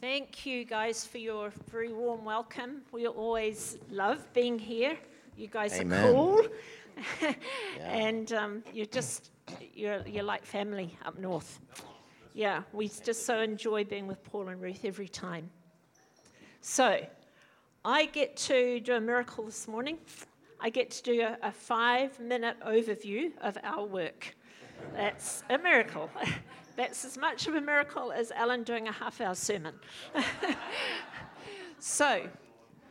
Thank you guys for your very warm welcome. We always love being here. You guys Amen. are cool. Yeah. and um, you're just, you're, you're like family up north. Yeah, we just so enjoy being with Paul and Ruth every time. So, I get to do a miracle this morning. I get to do a, a five minute overview of our work. That's a miracle. That's as much of a miracle as Alan doing a half hour sermon. so,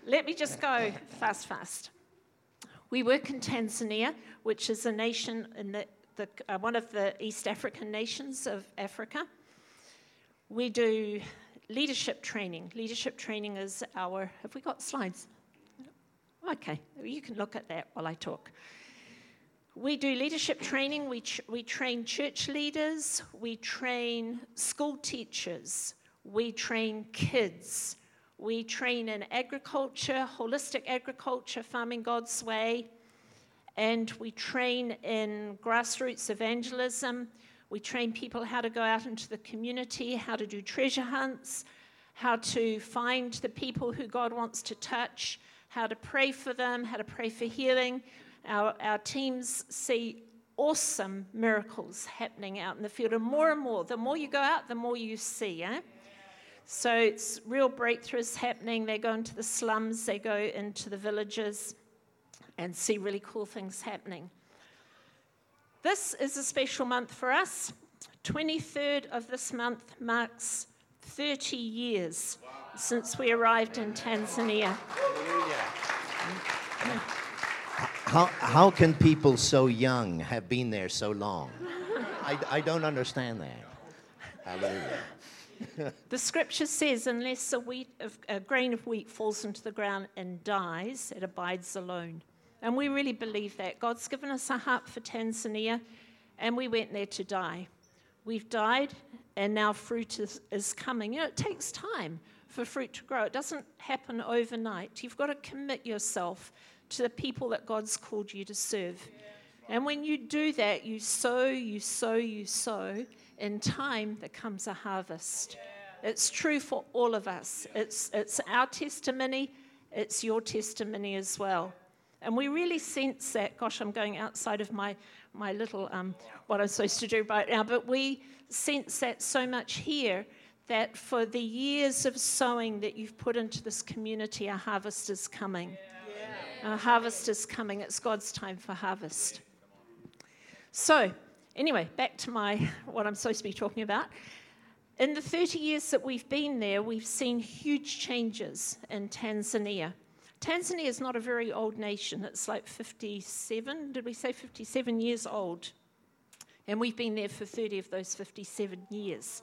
let me just go fast, fast. We work in Tanzania, which is a nation in the, the uh, one of the East African nations of Africa. We do leadership training. Leadership training is our. Have we got slides? Okay, you can look at that while I talk. We do leadership training. We, ch- we train church leaders. We train school teachers. We train kids. We train in agriculture, holistic agriculture, farming God's way. And we train in grassroots evangelism. We train people how to go out into the community, how to do treasure hunts, how to find the people who God wants to touch, how to pray for them, how to pray for healing. Our, our teams see awesome miracles happening out in the field, and more and more. The more you go out, the more you see. Eh? So it's real breakthroughs happening. They go into the slums, they go into the villages, and see really cool things happening. This is a special month for us. 23rd of this month marks 30 years wow. since we arrived in Tanzania. How, how can people so young have been there so long? I, I don't understand that. Hallelujah. the scripture says, unless a, wheat of, a grain of wheat falls into the ground and dies, it abides alone. And we really believe that. God's given us a heart for Tanzania, and we went there to die. We've died, and now fruit is, is coming. You know, it takes time for fruit to grow, it doesn't happen overnight. You've got to commit yourself to the people that God's called you to serve. And when you do that, you sow, you sow, you sow. In time, there comes a harvest. It's true for all of us. It's, it's our testimony, it's your testimony as well. And we really sense that. Gosh, I'm going outside of my, my little, um, what I'm supposed to do right now, but we sense that so much here that for the years of sowing that you've put into this community, a harvest is coming. Uh, harvest is coming. It's God's time for harvest. So, anyway, back to my what I'm supposed to be talking about. In the 30 years that we've been there, we've seen huge changes in Tanzania. Tanzania is not a very old nation. It's like 57, did we say 57 years old? And we've been there for 30 of those 57 years.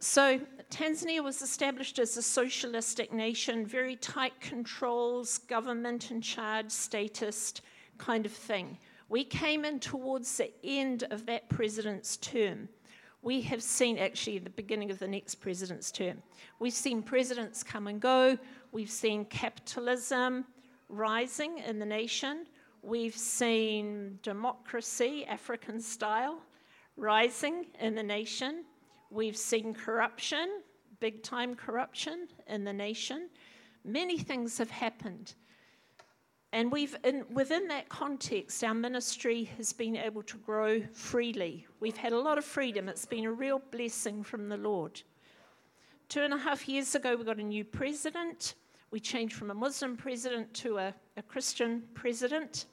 So, Tanzania was established as a socialistic nation, very tight controls, government in charge, statist kind of thing. We came in towards the end of that president's term. We have seen, actually, the beginning of the next president's term, we've seen presidents come and go. We've seen capitalism rising in the nation. We've seen democracy, African style, rising in the nation. We've seen corruption, big time corruption in the nation. Many things have happened. And we've, in, within that context, our ministry has been able to grow freely. We've had a lot of freedom. It's been a real blessing from the Lord. Two and a half years ago, we got a new president. We changed from a Muslim president to a, a Christian president.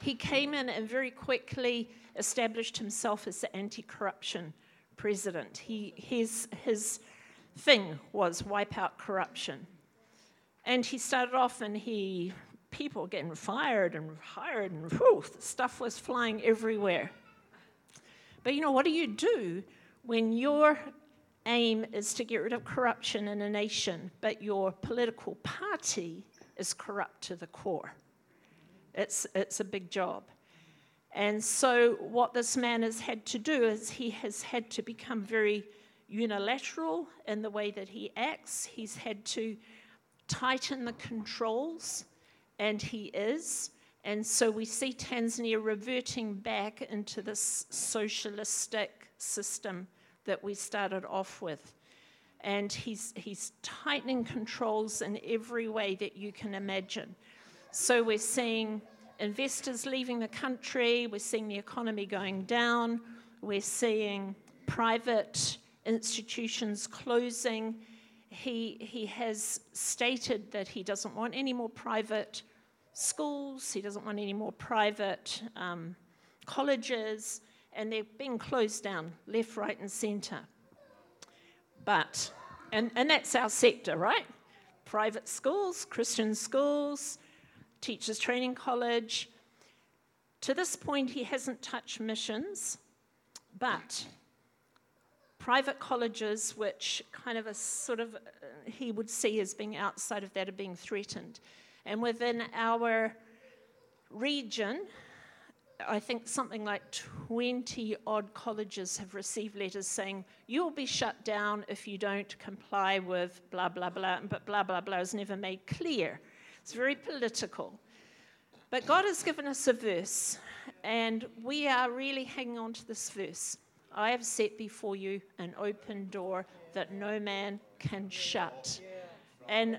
He came in and very quickly established himself as the anti corruption president. He, his, his thing was wipe out corruption. And he started off and he, people getting fired and hired and whew, stuff was flying everywhere. But you know, what do you do when your aim is to get rid of corruption in a nation, but your political party is corrupt to the core? It's, it's a big job. And so, what this man has had to do is he has had to become very unilateral in the way that he acts. He's had to tighten the controls, and he is. And so, we see Tanzania reverting back into this socialistic system that we started off with. and he's, he's tightening controls in every way that you can imagine. So we're seeing investors leaving the country, we're seeing the economy going down, we're seeing private institutions closing. He, he has stated that he doesn't want any more private schools, he doesn't want any more private um, colleges, and they're being closed down left, right, and centre. But, and, and that's our sector, right? Private schools, Christian schools, Teachers Training College. To this point, he hasn't touched missions, but private colleges, which kind of a sort of uh, he would see as being outside of that, are being threatened. And within our region, I think something like 20 odd colleges have received letters saying, you'll be shut down if you don't comply with blah, blah, blah, but blah, blah, blah is never made clear. It's very political. But God has given us a verse, and we are really hanging on to this verse. I have set before you an open door that no man can shut. And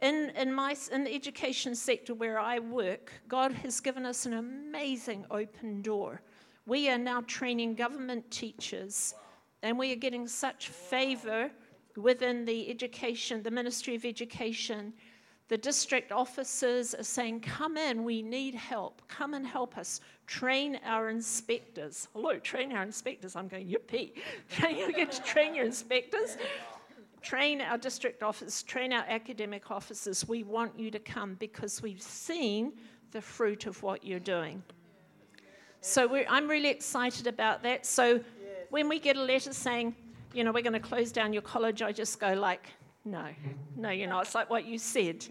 in, in, my, in the education sector where I work, God has given us an amazing open door. We are now training government teachers, and we are getting such favor within the education, the Ministry of Education. The district officers are saying, Come in, we need help. Come and help us. Train our inspectors. Hello, train our inspectors. I'm going, Yippee. you get to train your inspectors train our district officers, train our academic officers. We want you to come because we've seen the fruit of what you're doing. So I'm really excited about that. So when we get a letter saying, you know, we're going to close down your college, I just go like, no, no, you're not. It's like what you said.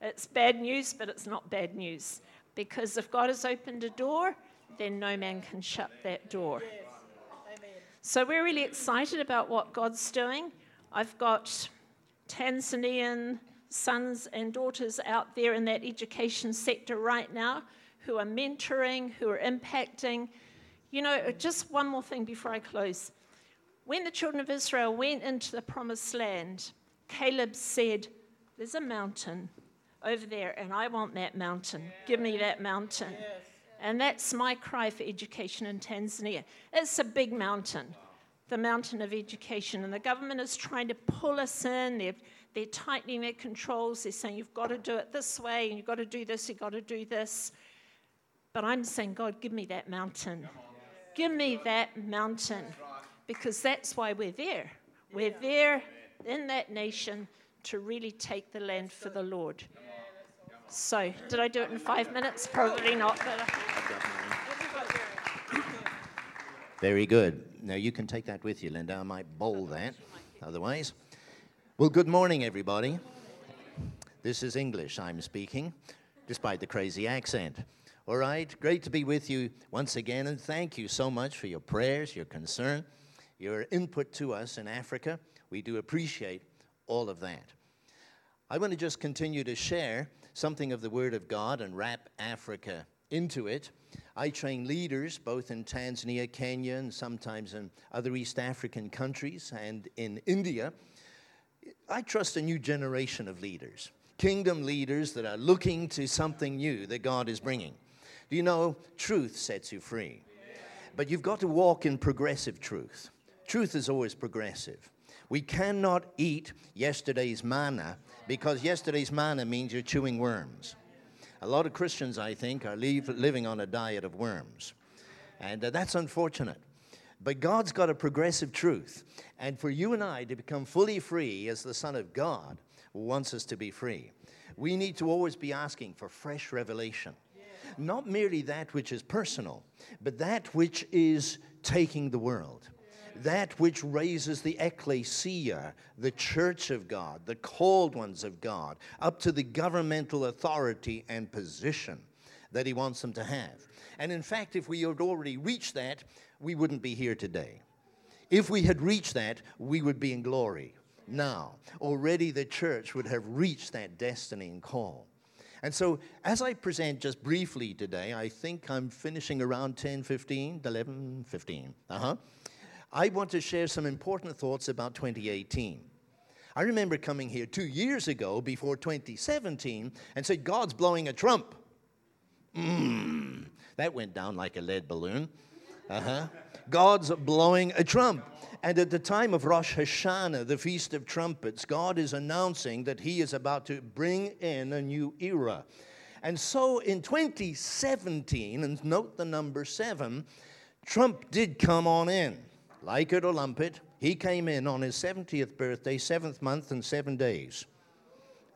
It's bad news, but it's not bad news. Because if God has opened a door, then no man can shut that door. So we're really excited about what God's doing. I've got Tanzanian sons and daughters out there in that education sector right now who are mentoring, who are impacting. You know, just one more thing before I close. When the children of Israel went into the promised land, Caleb said, There's a mountain over there, and I want that mountain. Give me that mountain. And that's my cry for education in Tanzania. It's a big mountain the mountain of education. And the government is trying to pull us in. They're, they're tightening their controls. They're saying, you've got to do it this way, and you've got to do this, you've got to do this. But I'm saying, God, give me that mountain. Give me that mountain. Because that's why we're there. We're there in that nation to really take the land for the Lord. So, did I do it in five minutes? Probably not. But uh, Very good. Now you can take that with you, Linda. I might bowl that otherwise. Well, good morning, everybody. This is English I'm speaking, despite the crazy accent. All right, great to be with you once again, and thank you so much for your prayers, your concern, your input to us in Africa. We do appreciate all of that. I want to just continue to share something of the Word of God and wrap Africa into it. I train leaders both in Tanzania, Kenya, and sometimes in other East African countries and in India. I trust a new generation of leaders, kingdom leaders that are looking to something new that God is bringing. Do you know truth sets you free? But you've got to walk in progressive truth. Truth is always progressive. We cannot eat yesterday's manna because yesterday's manna means you're chewing worms. A lot of Christians, I think, are leave, living on a diet of worms. And uh, that's unfortunate. But God's got a progressive truth. And for you and I to become fully free as the Son of God wants us to be free, we need to always be asking for fresh revelation. Not merely that which is personal, but that which is taking the world that which raises the ecclesia, the church of God, the called ones of God, up to the governmental authority and position that He wants them to have. And in fact, if we had already reached that, we wouldn't be here today. If we had reached that, we would be in glory. Now, already the church would have reached that destiny and call. And so, as I present just briefly today, I think I'm finishing around 10, 15, 11, 15. Uh huh. I want to share some important thoughts about 2018. I remember coming here two years ago before 2017 and said, God's blowing a trump. Mmm, that went down like a lead balloon. Uh huh. God's blowing a trump. And at the time of Rosh Hashanah, the Feast of Trumpets, God is announcing that He is about to bring in a new era. And so in 2017, and note the number seven, Trump did come on in. Like it or lump it, he came in on his 70th birthday, seventh month, and seven days.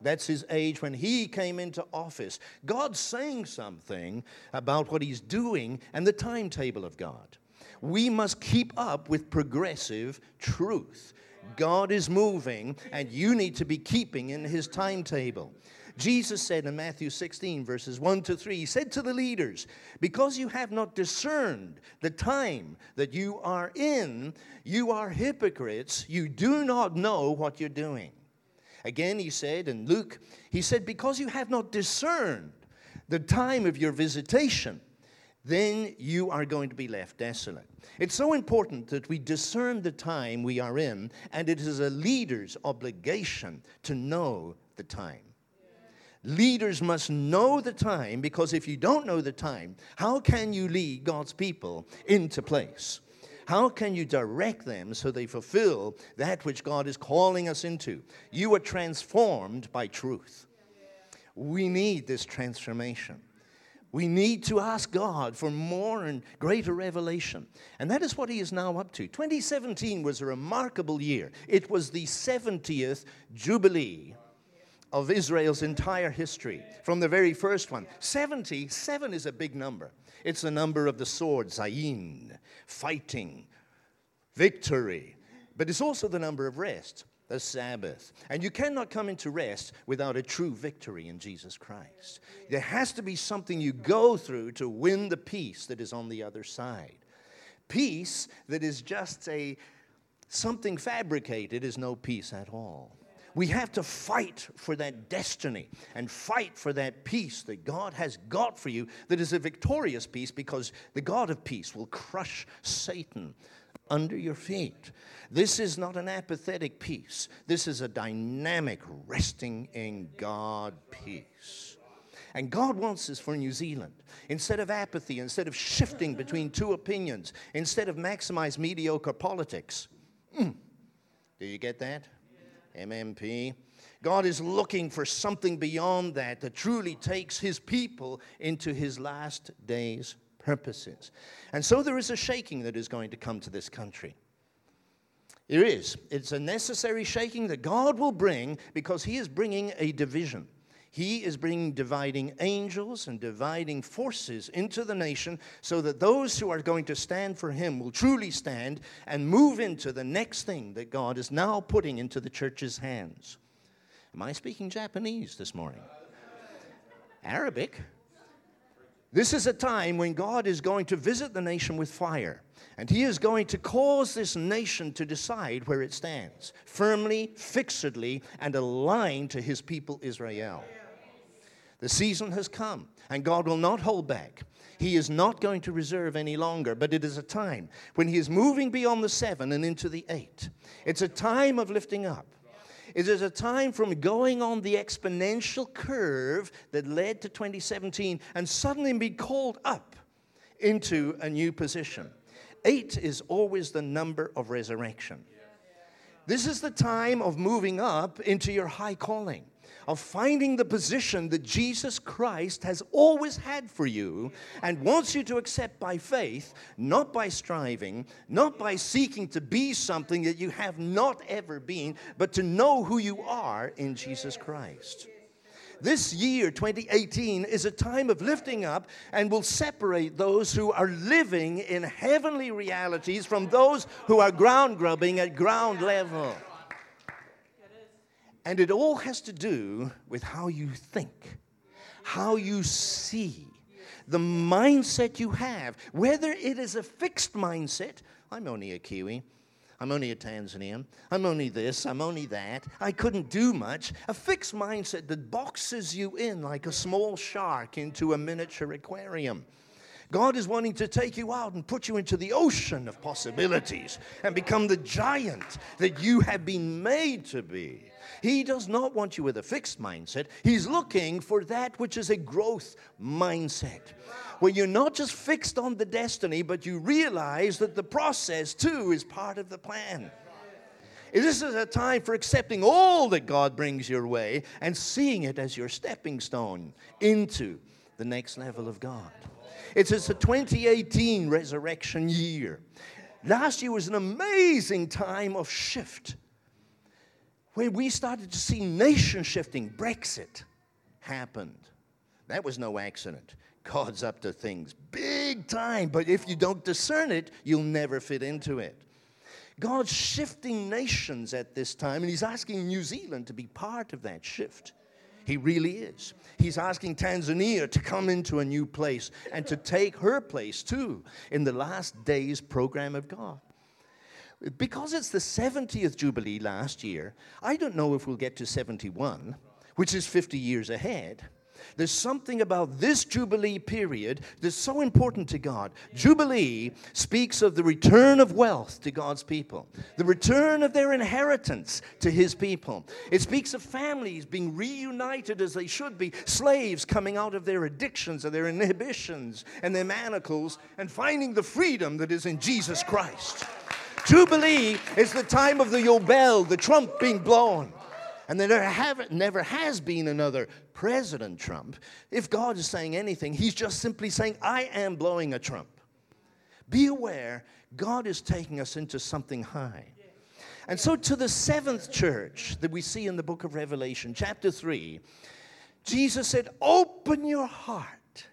That's his age when he came into office. God's saying something about what he's doing and the timetable of God we must keep up with progressive truth. God is moving, and you need to be keeping in his timetable. Jesus said in Matthew 16, verses 1 to 3, He said to the leaders, Because you have not discerned the time that you are in, you are hypocrites. You do not know what you're doing. Again, He said in Luke, He said, Because you have not discerned the time of your visitation, then you are going to be left desolate. It's so important that we discern the time we are in, and it is a leader's obligation to know the time. Leaders must know the time because if you don't know the time, how can you lead God's people into place? How can you direct them so they fulfill that which God is calling us into? You are transformed by truth. We need this transformation. We need to ask God for more and greater revelation. And that is what He is now up to. 2017 was a remarkable year. It was the 70th Jubilee of Israel's entire history, from the very first one. 70, seven is a big number. It's the number of the sword, Zayin, fighting, victory. But it's also the number of rest the Sabbath. And you cannot come into rest without a true victory in Jesus Christ. There has to be something you go through to win the peace that is on the other side. Peace that is just a something fabricated is no peace at all. We have to fight for that destiny and fight for that peace that God has got for you that is a victorious peace because the God of peace will crush Satan under your feet. This is not an apathetic peace. This is a dynamic, resting in God peace. And God wants this for New Zealand. Instead of apathy, instead of shifting between two opinions, instead of maximize mediocre politics. Mm. Do you get that? MMP. God is looking for something beyond that that truly takes his people into his last days purposes. And so there is a shaking that is going to come to this country. There is. It's a necessary shaking that God will bring because He is bringing a division. He is bringing dividing angels and dividing forces into the nation so that those who are going to stand for Him will truly stand and move into the next thing that God is now putting into the church's hands. Am I speaking Japanese this morning? Arabic? This is a time when God is going to visit the nation with fire. And he is going to cause this nation to decide where it stands, firmly, fixedly, and aligned to his people Israel. The season has come, and God will not hold back. He is not going to reserve any longer, but it is a time when He is moving beyond the seven and into the eight. It's a time of lifting up. It is a time from going on the exponential curve that led to 2017 and suddenly be called up into a new position. Eight is always the number of resurrection. This is the time of moving up into your high calling of finding the position that Jesus Christ has always had for you and wants you to accept by faith, not by striving, not by seeking to be something that you have not ever been, but to know who you are in Jesus Christ. This year, 2018, is a time of lifting up and will separate those who are living in heavenly realities from those who are ground grubbing at ground level. And it all has to do with how you think, how you see, the mindset you have, whether it is a fixed mindset. I'm only a Kiwi. I'm only a Tanzanian. I'm only this. I'm only that. I couldn't do much. A fixed mindset that boxes you in like a small shark into a miniature aquarium. God is wanting to take you out and put you into the ocean of possibilities and become the giant that you have been made to be. He does not want you with a fixed mindset. He's looking for that which is a growth mindset. Where you're not just fixed on the destiny, but you realize that the process too is part of the plan. This is a time for accepting all that God brings your way and seeing it as your stepping stone into the next level of God. It's, it's a 2018 resurrection year. Last year was an amazing time of shift where we started to see nation shifting. Brexit happened. That was no accident. God's up to things big time, but if you don't discern it, you'll never fit into it. God's shifting nations at this time, and He's asking New Zealand to be part of that shift. He really is. He's asking Tanzania to come into a new place and to take her place too in the last days program of God. Because it's the 70th Jubilee last year, I don't know if we'll get to 71, which is 50 years ahead. There's something about this Jubilee period that's so important to God. Jubilee speaks of the return of wealth to God's people, the return of their inheritance to His people. It speaks of families being reunited as they should be, slaves coming out of their addictions and their inhibitions and their manacles and finding the freedom that is in Jesus Christ. Jubilee is the time of the Yobel, the trump being blown. And there have, never has been another President Trump. If God is saying anything, He's just simply saying, I am blowing a trump. Be aware, God is taking us into something high. And so, to the seventh church that we see in the book of Revelation, chapter 3, Jesus said, Open your heart,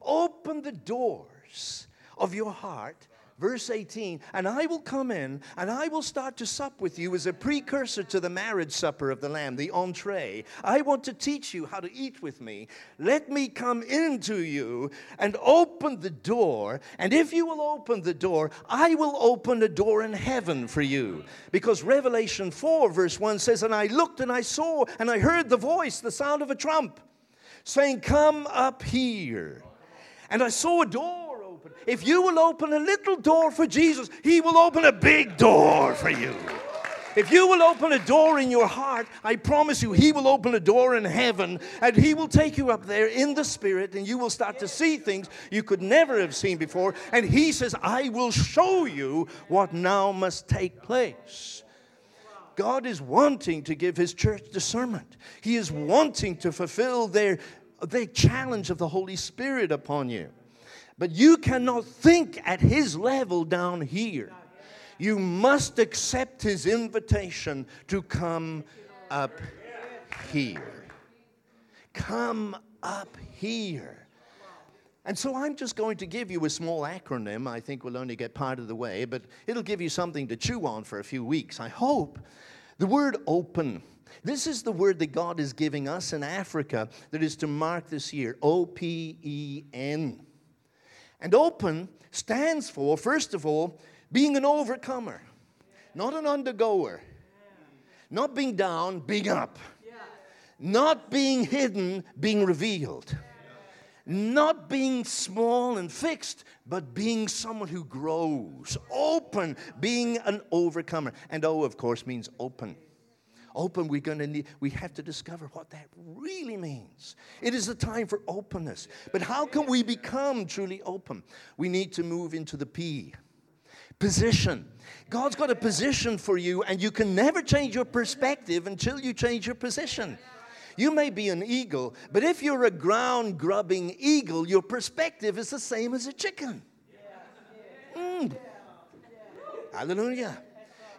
open the doors of your heart Verse 18, and I will come in and I will start to sup with you as a precursor to the marriage supper of the Lamb, the entree. I want to teach you how to eat with me. Let me come into you and open the door. And if you will open the door, I will open a door in heaven for you. Because Revelation 4, verse 1 says, And I looked and I saw and I heard the voice, the sound of a trump, saying, Come up here. And I saw a door. If you will open a little door for Jesus, He will open a big door for you. If you will open a door in your heart, I promise you, He will open a door in heaven and He will take you up there in the Spirit and you will start to see things you could never have seen before. And He says, I will show you what now must take place. God is wanting to give His church discernment, He is wanting to fulfill their, their challenge of the Holy Spirit upon you. But you cannot think at his level down here. You must accept his invitation to come up here. Come up here. And so I'm just going to give you a small acronym. I think we'll only get part of the way, but it'll give you something to chew on for a few weeks, I hope. The word open. This is the word that God is giving us in Africa that is to mark this year O P E N. And open stands for, first of all, being an overcomer, not an undergoer, not being down, being up, not being hidden, being revealed, not being small and fixed, but being someone who grows, open, being an overcomer. And O, of course, means open open, we're going to need, we have to discover what that really means. It is a time for openness. But how can we become truly open? We need to move into the P. Position. God's got a position for you, and you can never change your perspective until you change your position. You may be an eagle, but if you're a ground grubbing eagle, your perspective is the same as a chicken. Mm. Hallelujah.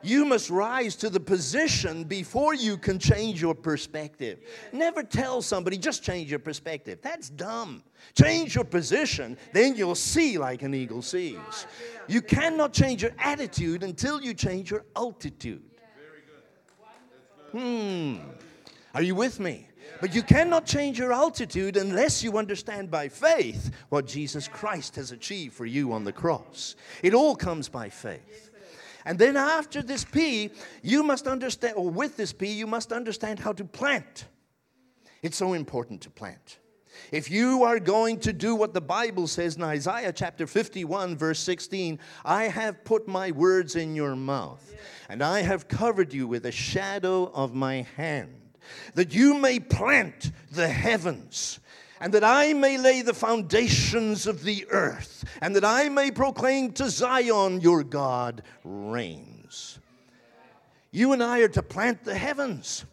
You must rise to the position before you can change your perspective. Never tell somebody, just change your perspective. That's dumb. Change your position, then you'll see like an eagle sees. You cannot change your attitude until you change your altitude. Hmm. Are you with me? But you cannot change your altitude unless you understand by faith what Jesus Christ has achieved for you on the cross. It all comes by faith. And then after this P, you must understand, or with this P, you must understand how to plant. It's so important to plant. If you are going to do what the Bible says in Isaiah chapter 51, verse 16, I have put my words in your mouth, and I have covered you with the shadow of my hand, that you may plant the heavens and that I may lay the foundations of the earth, and that I may proclaim to Zion, your God reigns. You and I are to plant the heavens.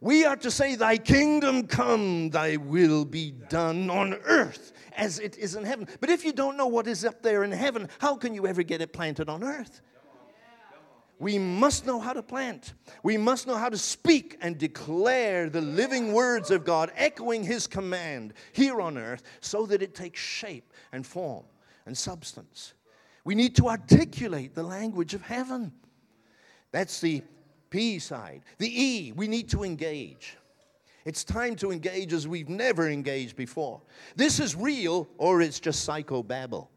We are to say, Thy kingdom come, Thy will be done on earth as it is in heaven. But if you don't know what is up there in heaven, how can you ever get it planted on earth? We must know how to plant. We must know how to speak and declare the living words of God, echoing His command here on earth, so that it takes shape and form and substance. We need to articulate the language of heaven. That's the P side. The E, we need to engage. It's time to engage as we've never engaged before. This is real or it's just psychobabble.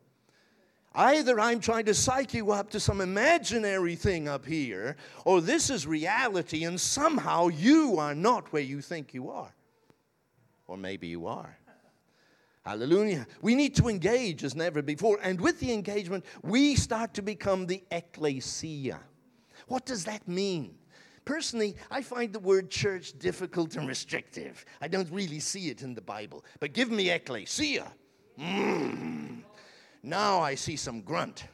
Either I'm trying to psych you up to some imaginary thing up here, or this is reality, and somehow you are not where you think you are. Or maybe you are. Hallelujah. We need to engage as never before. And with the engagement, we start to become the ecclesia. What does that mean? Personally, I find the word church difficult and restrictive. I don't really see it in the Bible. But give me ecclesia. Mm. Now I see some grunt.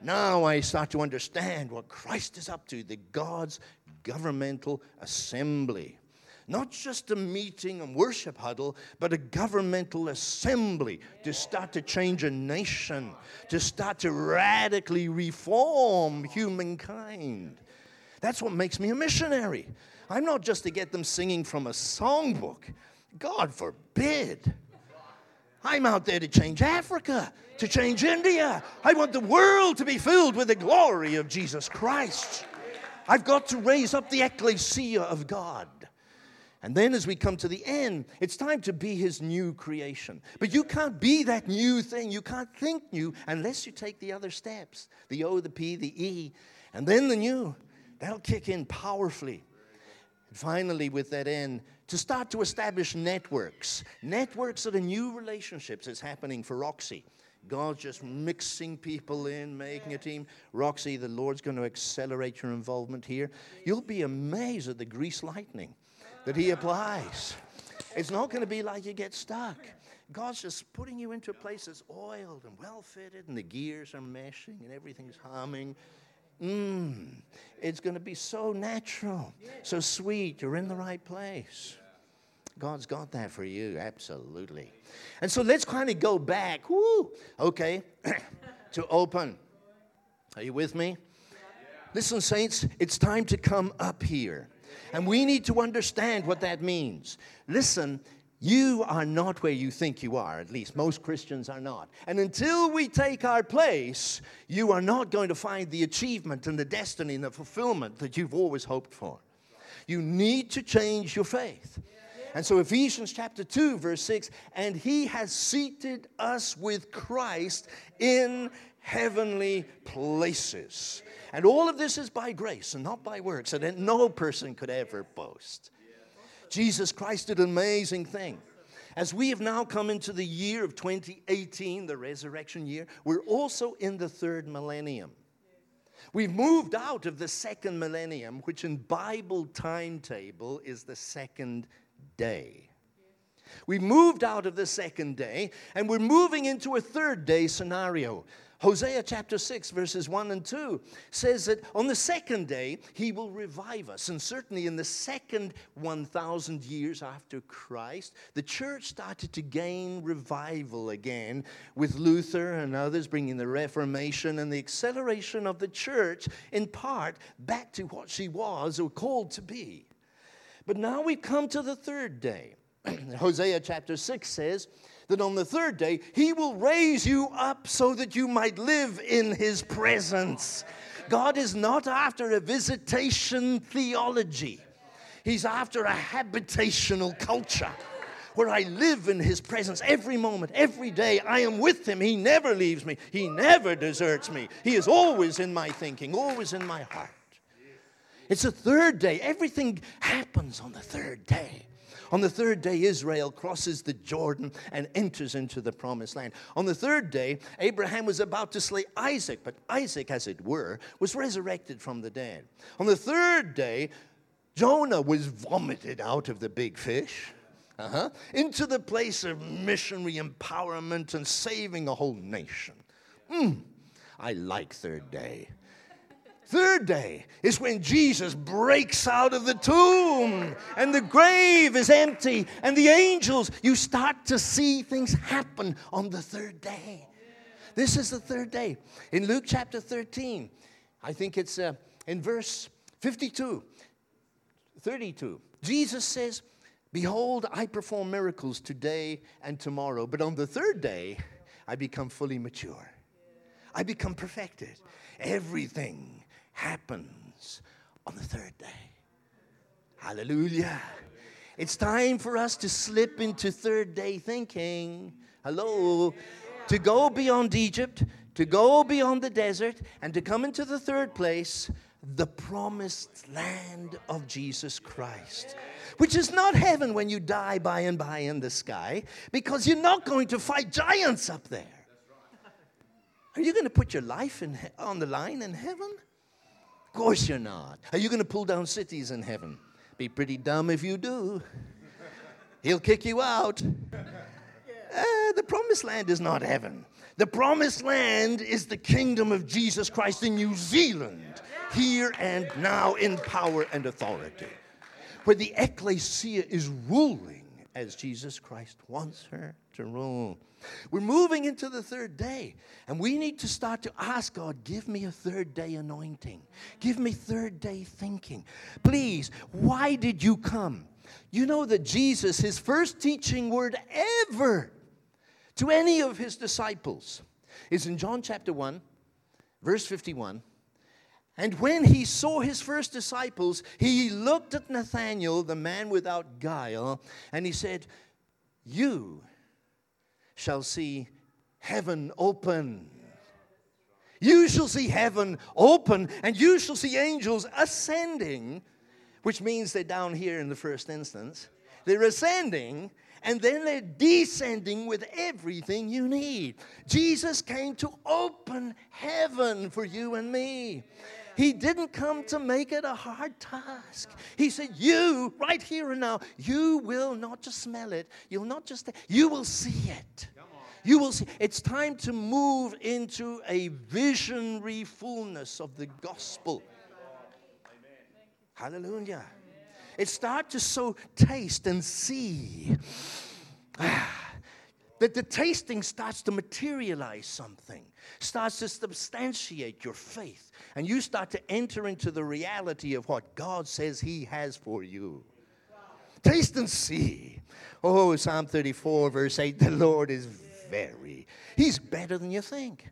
Now I start to understand what Christ is up to, the God's governmental assembly. Not just a meeting and worship huddle, but a governmental assembly to start to change a nation, to start to radically reform humankind. That's what makes me a missionary. I'm not just to get them singing from a songbook. God forbid. I'm out there to change Africa, to change India. I want the world to be filled with the glory of Jesus Christ. I've got to raise up the ecclesia of God. And then as we come to the end, it's time to be his new creation. But you can't be that new thing. You can't think new unless you take the other steps the O, the P, the E, and then the new. That'll kick in powerfully. And finally, with that end, to start to establish networks. Networks are the new relationships that's happening for Roxy. God's just mixing people in, making a team. Roxy, the Lord's going to accelerate your involvement here. You'll be amazed at the grease lightning that He applies. It's not going to be like you get stuck. God's just putting you into a place that's oiled and well fitted, and the gears are meshing and everything's humming. Mmm, it's going to be so natural, so sweet. You're in the right place. God's got that for you, absolutely. And so let's kind of go back, woo, okay, to open. Are you with me? Listen, saints, it's time to come up here. And we need to understand what that means. Listen, you are not where you think you are, at least most Christians are not. And until we take our place, you are not going to find the achievement and the destiny and the fulfillment that you've always hoped for. You need to change your faith. And so, Ephesians chapter 2, verse 6 and he has seated us with Christ in heavenly places. And all of this is by grace and not by works, that no person could ever boast. Jesus Christ did an amazing thing. As we have now come into the year of 2018, the resurrection year, we're also in the third millennium. We've moved out of the second millennium, which in Bible timetable is the second day. We moved out of the second day and we're moving into a third day scenario. Hosea chapter 6, verses 1 and 2 says that on the second day he will revive us. And certainly in the second 1,000 years after Christ, the church started to gain revival again with Luther and others bringing the Reformation and the acceleration of the church in part back to what she was or called to be. But now we've come to the third day. Hosea chapter 6 says, that on the third day he will raise you up so that you might live in his presence. God is not after a visitation theology, he's after a habitational culture where I live in His presence every moment, every day. I am with Him. He never leaves me, He never deserts me. He is always in my thinking, always in my heart. It's a third day. Everything happens on the third day. On the third day, Israel crosses the Jordan and enters into the promised land. On the third day, Abraham was about to slay Isaac, but Isaac, as it were, was resurrected from the dead. On the third day, Jonah was vomited out of the big fish. Uh-huh, into the place of missionary empowerment and saving a whole nation. Mm, I like third day. Third day is when Jesus breaks out of the tomb and the grave is empty and the angels, you start to see things happen on the third day. This is the third day. In Luke chapter 13, I think it's uh, in verse 52, 32, Jesus says, Behold, I perform miracles today and tomorrow, but on the third day, I become fully mature. I become perfected. Everything happens on the third day. Hallelujah. It's time for us to slip into third day thinking. Hello. To go beyond Egypt, to go beyond the desert, and to come into the third place, the promised land of Jesus Christ. Which is not heaven when you die by and by in the sky, because you're not going to fight giants up there. Are you going to put your life in, on the line in heaven? Of course you're not. Are you going to pull down cities in heaven? Be pretty dumb if you do. He'll kick you out. Uh, the promised land is not heaven. The promised land is the kingdom of Jesus Christ in New Zealand, here and now in power and authority, where the ecclesia is ruling as Jesus Christ wants her rule. We're moving into the third day, and we need to start to ask God, give me a third day anointing. Give me third day thinking. Please, why did you come? You know that Jesus, his first teaching word ever to any of his disciples, is in John chapter 1, verse 51. And when he saw his first disciples, he looked at Nathanael, the man without guile, and he said, You shall see heaven open. You shall see heaven open, and you shall see angels ascending, which means they're down here in the first instance. They're ascending, and then they're descending with everything you need. Jesus came to open heaven for you and me. He didn't come to make it a hard task. He said, You, right here and now, you will not just smell it, you'll not just, you will see it. You will see. It's time to move into a visionary fullness of the gospel. Hallelujah. It's starts to so taste and see. Ah. That the tasting starts to materialize something, starts to substantiate your faith, and you start to enter into the reality of what God says He has for you. Taste and see. Oh, Psalm 34, verse 8 the Lord is very, He's better than you think.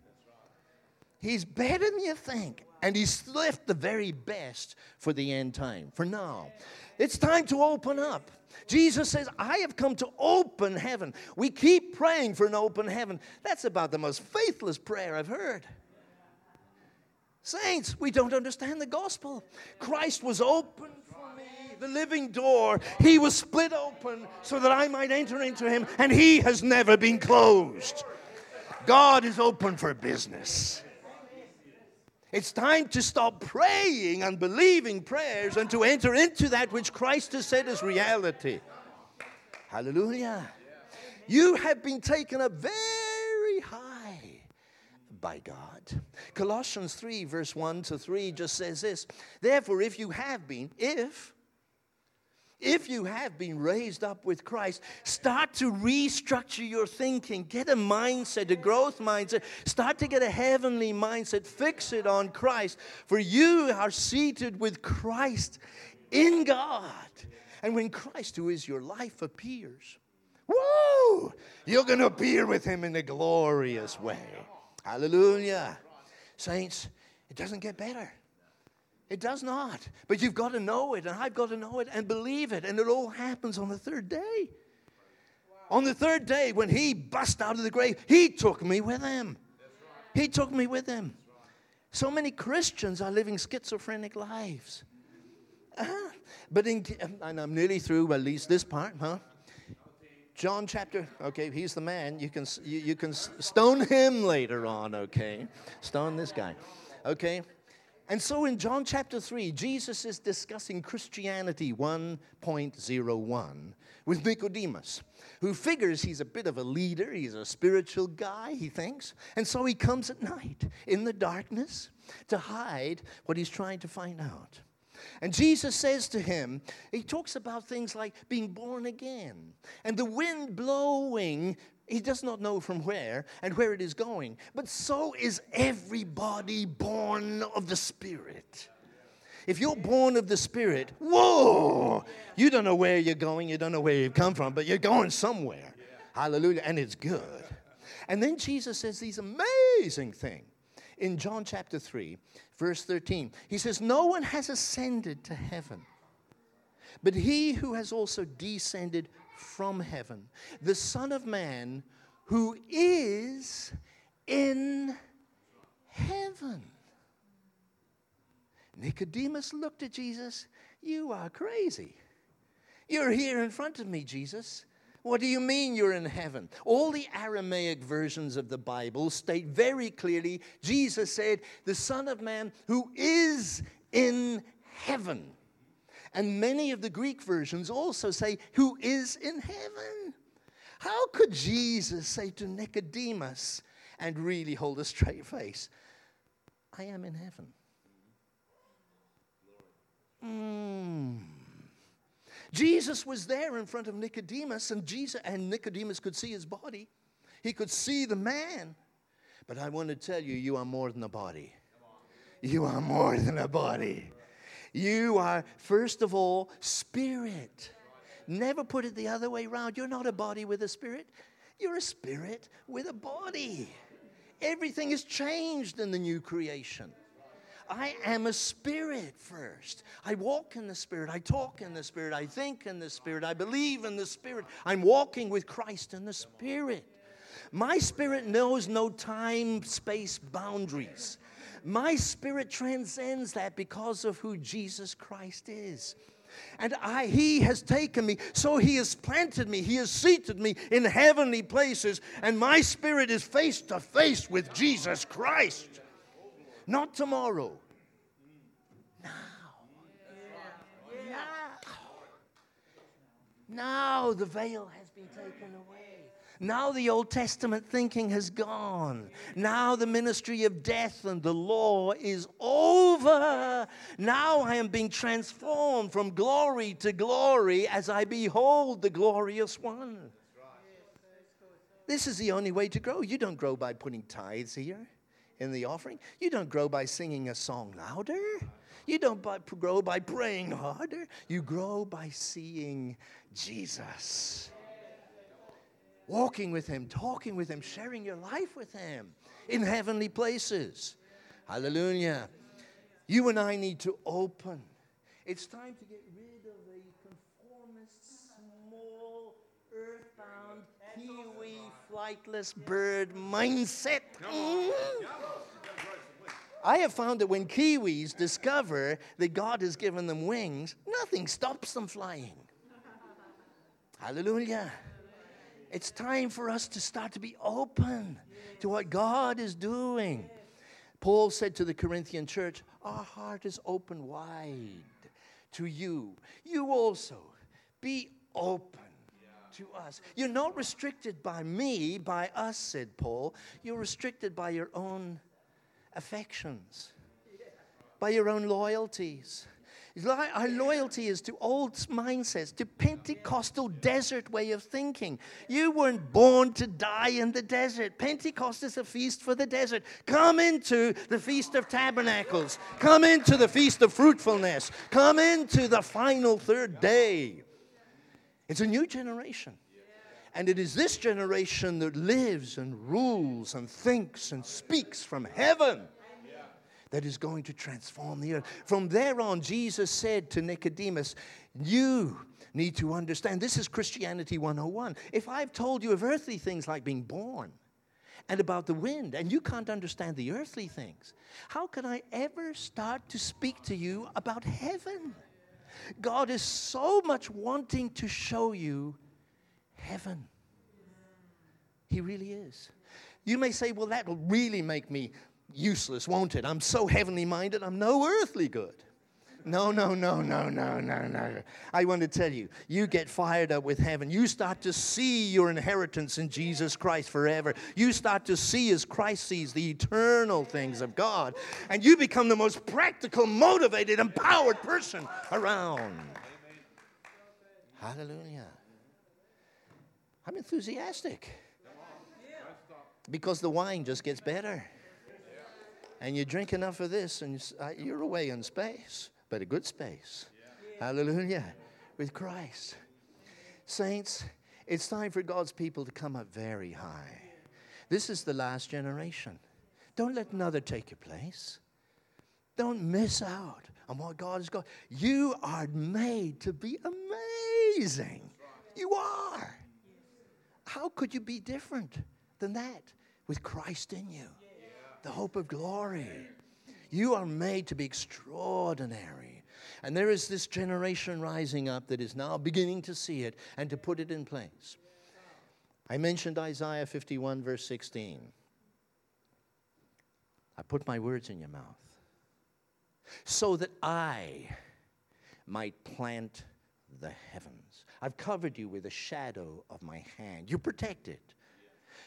He's better than you think. And He's left the very best for the end time, for now. It's time to open up. Jesus says, I have come to open heaven. We keep praying for an open heaven. That's about the most faithless prayer I've heard. Saints, we don't understand the gospel. Christ was open for me, the living door. He was split open so that I might enter into him, and he has never been closed. God is open for business. It's time to stop praying and believing prayers and to enter into that which Christ has said is reality. Hallelujah. You have been taken up very high by God. Colossians 3, verse 1 to 3 just says this Therefore, if you have been, if if you have been raised up with Christ, start to restructure your thinking. Get a mindset, a growth mindset. Start to get a heavenly mindset. Fix it on Christ. For you are seated with Christ in God. And when Christ, who is your life, appears, whoa, you're going to appear with him in a glorious way. Hallelujah. Saints, it doesn't get better. It does not. But you've got to know it, and I've got to know it and believe it. And it all happens on the third day. Wow. On the third day, when he bust out of the grave, he took me with him. Right. He took me with him. Right. So many Christians are living schizophrenic lives. Uh-huh. But in, and I'm nearly through, at least this part, huh? John chapter, okay, he's the man. You can, you, you can stone him later on, okay? Stone this guy, okay? And so in John chapter 3, Jesus is discussing Christianity 1.01 with Nicodemus, who figures he's a bit of a leader, he's a spiritual guy, he thinks. And so he comes at night in the darkness to hide what he's trying to find out. And Jesus says to him, he talks about things like being born again and the wind blowing. He does not know from where and where it is going, but so is everybody born of the Spirit. If you're born of the Spirit, whoa, you don't know where you're going, you don't know where you've come from, but you're going somewhere. Hallelujah. And it's good. And then Jesus says these amazing things in John chapter 3, verse 13. He says, No one has ascended to heaven, but he who has also descended from heaven, the Son of Man who is in heaven. Nicodemus looked at Jesus. You are crazy. You're here in front of me, Jesus. What do you mean you're in heaven? All the Aramaic versions of the Bible state very clearly Jesus said, The Son of Man who is in heaven. And many of the Greek versions also say, Who is in heaven. How could Jesus say to Nicodemus and really hold a straight face, I am in heaven? Hmm. Jesus was there in front of Nicodemus, and Jesus and Nicodemus could see his body. He could see the man. But I want to tell you, you are more than a body. You are more than a body. You are, first of all, spirit. Never put it the other way around. You're not a body with a spirit, you're a spirit with a body. Everything is changed in the new creation. I am a spirit first. I walk in the spirit. I talk in the spirit. I think in the spirit. I believe in the spirit. I'm walking with Christ in the spirit. My spirit knows no time space boundaries. My spirit transcends that because of who Jesus Christ is. And I, He has taken me, so He has planted me, He has seated me in heavenly places, and my spirit is face to face with Jesus Christ. Not tomorrow. Now. Now. Now the veil has been taken away. Now the Old Testament thinking has gone. Now the ministry of death and the law is over. Now I am being transformed from glory to glory as I behold the glorious one. This is the only way to grow. You don't grow by putting tithes here in the offering. You don't grow by singing a song louder. You don't by, grow by praying harder. You grow by seeing Jesus. Walking with Him, talking with Him, sharing your life with Him in heavenly places. Hallelujah. You and I need to open. It's time to get rid of a conformist, small, earthbound, kiwi, flightless bird mindset. Mm. I have found that when kiwis discover that God has given them wings, nothing stops them flying. Hallelujah. It's time for us to start to be open to what God is doing. Paul said to the Corinthian church, Our heart is open wide to you. You also be open to us. You're not restricted by me, by us, said Paul. You're restricted by your own affections, by your own loyalties. Our loyalty is to old mindsets, to Pentecostal desert way of thinking. You weren't born to die in the desert. Pentecost is a feast for the desert. Come into the Feast of Tabernacles. Come into the Feast of Fruitfulness. Come into the final third day. It's a new generation. And it is this generation that lives and rules and thinks and speaks from heaven that is going to transform the earth. From there on, Jesus said to Nicodemus, You need to understand this is Christianity 101. If I've told you of earthly things like being born, and about the wind, and you can't understand the earthly things. How can I ever start to speak to you about heaven? God is so much wanting to show you heaven. He really is. You may say, well, that'll really make me useless, won't it? I'm so heavenly minded, I'm no earthly good. No, no, no, no, no, no, no. I want to tell you, you get fired up with heaven. You start to see your inheritance in Jesus Christ forever. You start to see as Christ sees the eternal things of God. And you become the most practical, motivated, empowered person around. Hallelujah. I'm enthusiastic because the wine just gets better. And you drink enough of this, and uh, you're away in space but a good space. Yeah. Hallelujah. With Christ. Saints, it's time for God's people to come up very high. This is the last generation. Don't let another take your place. Don't miss out on what God has got. You are made to be amazing. You are. How could you be different than that with Christ in you? The hope of glory. You are made to be extraordinary. And there is this generation rising up that is now beginning to see it and to put it in place. I mentioned Isaiah 51, verse 16. I put my words in your mouth so that I might plant the heavens. I've covered you with the shadow of my hand. You're protected.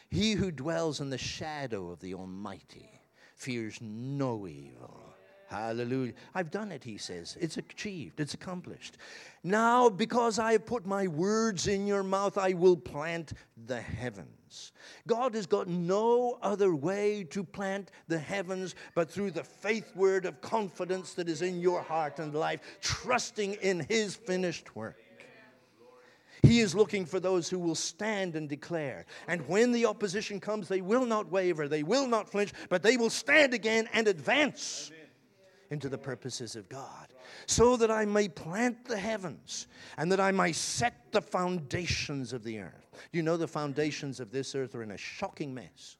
He who dwells in the shadow of the Almighty fears no evil. Hallelujah. I've done it, he says. It's achieved, it's accomplished. Now, because I have put my words in your mouth, I will plant the heavens. God has got no other way to plant the heavens but through the faith word of confidence that is in your heart and life, trusting in his finished work. He is looking for those who will stand and declare. And when the opposition comes, they will not waver, they will not flinch, but they will stand again and advance into the purposes of God. So that I may plant the heavens and that I may set the foundations of the earth. You know, the foundations of this earth are in a shocking mess.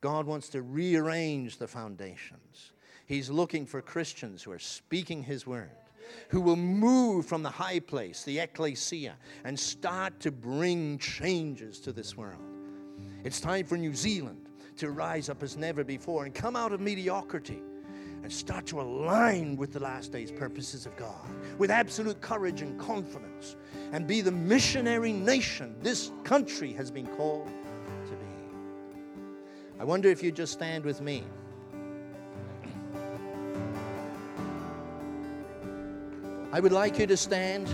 God wants to rearrange the foundations. He's looking for Christians who are speaking His word who will move from the high place, the ecclesia, and start to bring changes to this world. It's time for New Zealand to rise up as never before and come out of mediocrity and start to align with the last days purposes of God with absolute courage and confidence and be the missionary nation this country has been called to be. I wonder if you just stand with me. I would like you to stand.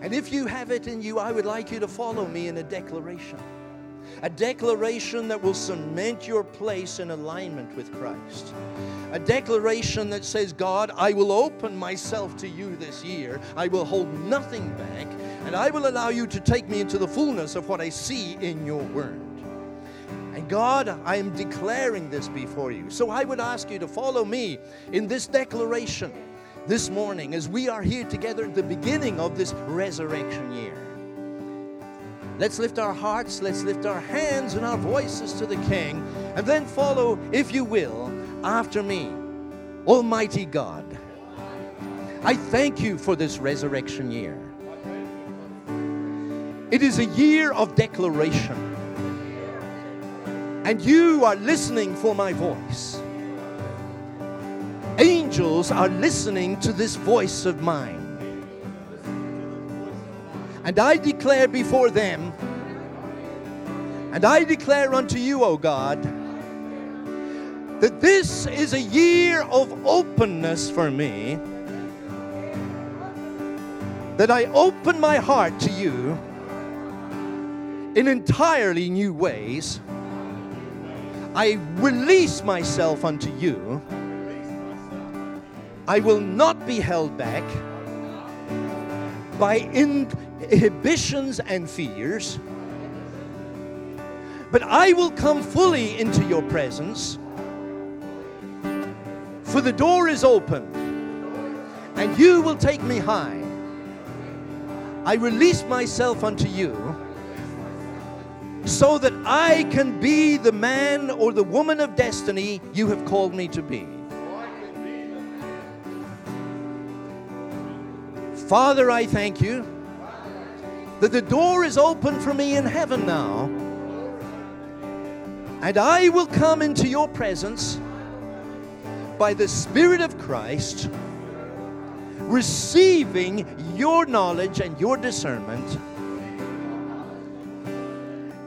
And if you have it in you, I would like you to follow me in a declaration. A declaration that will cement your place in alignment with Christ. A declaration that says, God, I will open myself to you this year. I will hold nothing back. And I will allow you to take me into the fullness of what I see in your word. And God, I am declaring this before you. So I would ask you to follow me in this declaration this morning as we are here together at the beginning of this resurrection year. Let's lift our hearts, let's lift our hands and our voices to the King, and then follow, if you will, after me. Almighty God, I thank you for this resurrection year. It is a year of declaration, and you are listening for my voice angels are listening to this voice of mine. And I declare before them, and I declare unto you, O God, that this is a year of openness for me, that I open my heart to you in entirely new ways. I release myself unto you I will not be held back by inhibitions and fears, but I will come fully into your presence. For the door is open, and you will take me high. I release myself unto you so that I can be the man or the woman of destiny you have called me to be. Father, I thank you that the door is open for me in heaven now. And I will come into your presence by the Spirit of Christ, receiving your knowledge and your discernment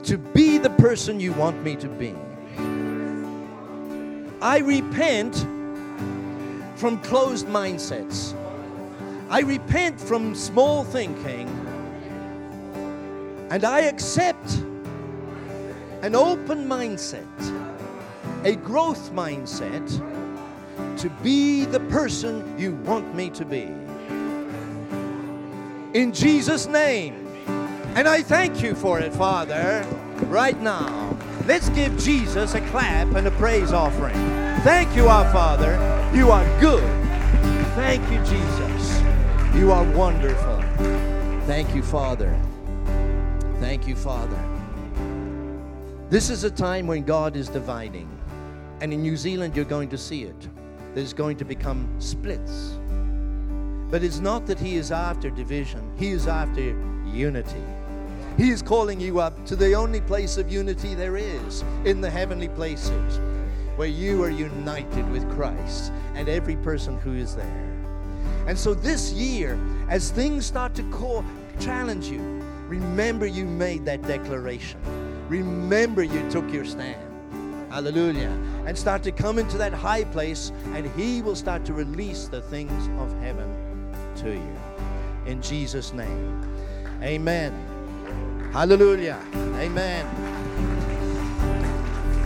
to be the person you want me to be. I repent from closed mindsets. I repent from small thinking. And I accept an open mindset, a growth mindset to be the person you want me to be. In Jesus' name. And I thank you for it, Father, right now. Let's give Jesus a clap and a praise offering. Thank you, our Father. You are good. Thank you, Jesus. You are wonderful. Thank you, Father. Thank you, Father. This is a time when God is dividing. And in New Zealand, you're going to see it. There's going to become splits. But it's not that He is after division, He is after unity. He is calling you up to the only place of unity there is in the heavenly places, where you are united with Christ and every person who is there. And so this year, as things start to call, challenge you, remember you made that declaration. Remember you took your stand. Hallelujah. And start to come into that high place, and He will start to release the things of heaven to you. In Jesus' name. Amen. Hallelujah. Amen.